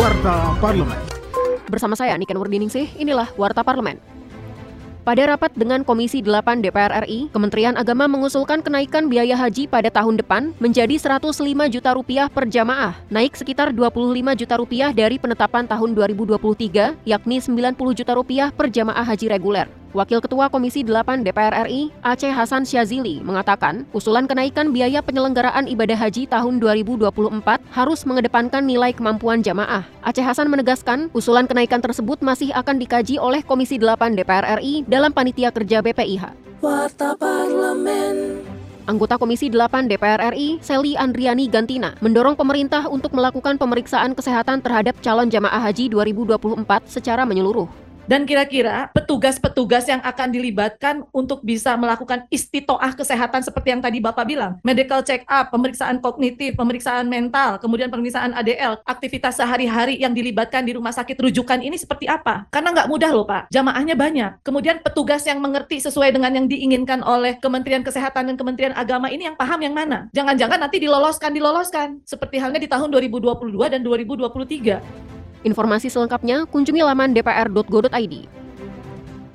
Warta Parlemen. Bersama saya Niken Wardiningsih, inilah Warta Parlemen. Pada rapat dengan Komisi 8 DPR RI, Kementerian Agama mengusulkan kenaikan biaya haji pada tahun depan menjadi 105 juta rupiah per jamaah, naik sekitar 25 juta rupiah dari penetapan tahun 2023, yakni 90 juta rupiah per jamaah haji reguler. Wakil Ketua Komisi 8 DPR RI, Aceh Hasan Syazili, mengatakan usulan kenaikan biaya penyelenggaraan ibadah haji tahun 2024 harus mengedepankan nilai kemampuan jamaah. Aceh Hasan menegaskan usulan kenaikan tersebut masih akan dikaji oleh Komisi 8 DPR RI dalam panitia kerja BPIH. Warta Parlemen. Anggota Komisi 8 DPR RI, Seli Andriani Gantina, mendorong pemerintah untuk melakukan pemeriksaan kesehatan terhadap calon jamaah haji 2024 secara menyeluruh. Dan kira-kira petugas-petugas yang akan dilibatkan untuk bisa melakukan istitoah kesehatan seperti yang tadi Bapak bilang. Medical check up, pemeriksaan kognitif, pemeriksaan mental, kemudian pemeriksaan ADL, aktivitas sehari-hari yang dilibatkan di rumah sakit rujukan ini seperti apa? Karena nggak mudah loh Pak, jamaahnya banyak. Kemudian petugas yang mengerti sesuai dengan yang diinginkan oleh Kementerian Kesehatan dan Kementerian Agama ini yang paham yang mana? Jangan-jangan nanti diloloskan, diloloskan. Seperti halnya di tahun 2022 dan 2023. Informasi selengkapnya kunjungi laman dpr.go.id.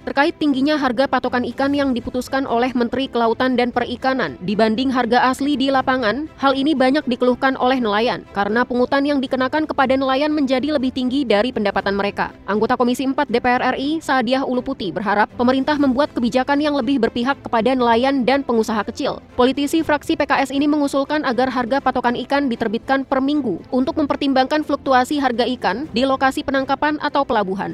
Terkait tingginya harga patokan ikan yang diputuskan oleh Menteri Kelautan dan Perikanan dibanding harga asli di lapangan, hal ini banyak dikeluhkan oleh nelayan karena pungutan yang dikenakan kepada nelayan menjadi lebih tinggi dari pendapatan mereka. Anggota Komisi 4 DPR RI, Saadiah Uluputi, berharap pemerintah membuat kebijakan yang lebih berpihak kepada nelayan dan pengusaha kecil. Politisi fraksi PKS ini mengusulkan agar harga patokan ikan diterbitkan per minggu untuk mempertimbangkan fluktuasi harga ikan di lokasi penangkapan atau pelabuhan.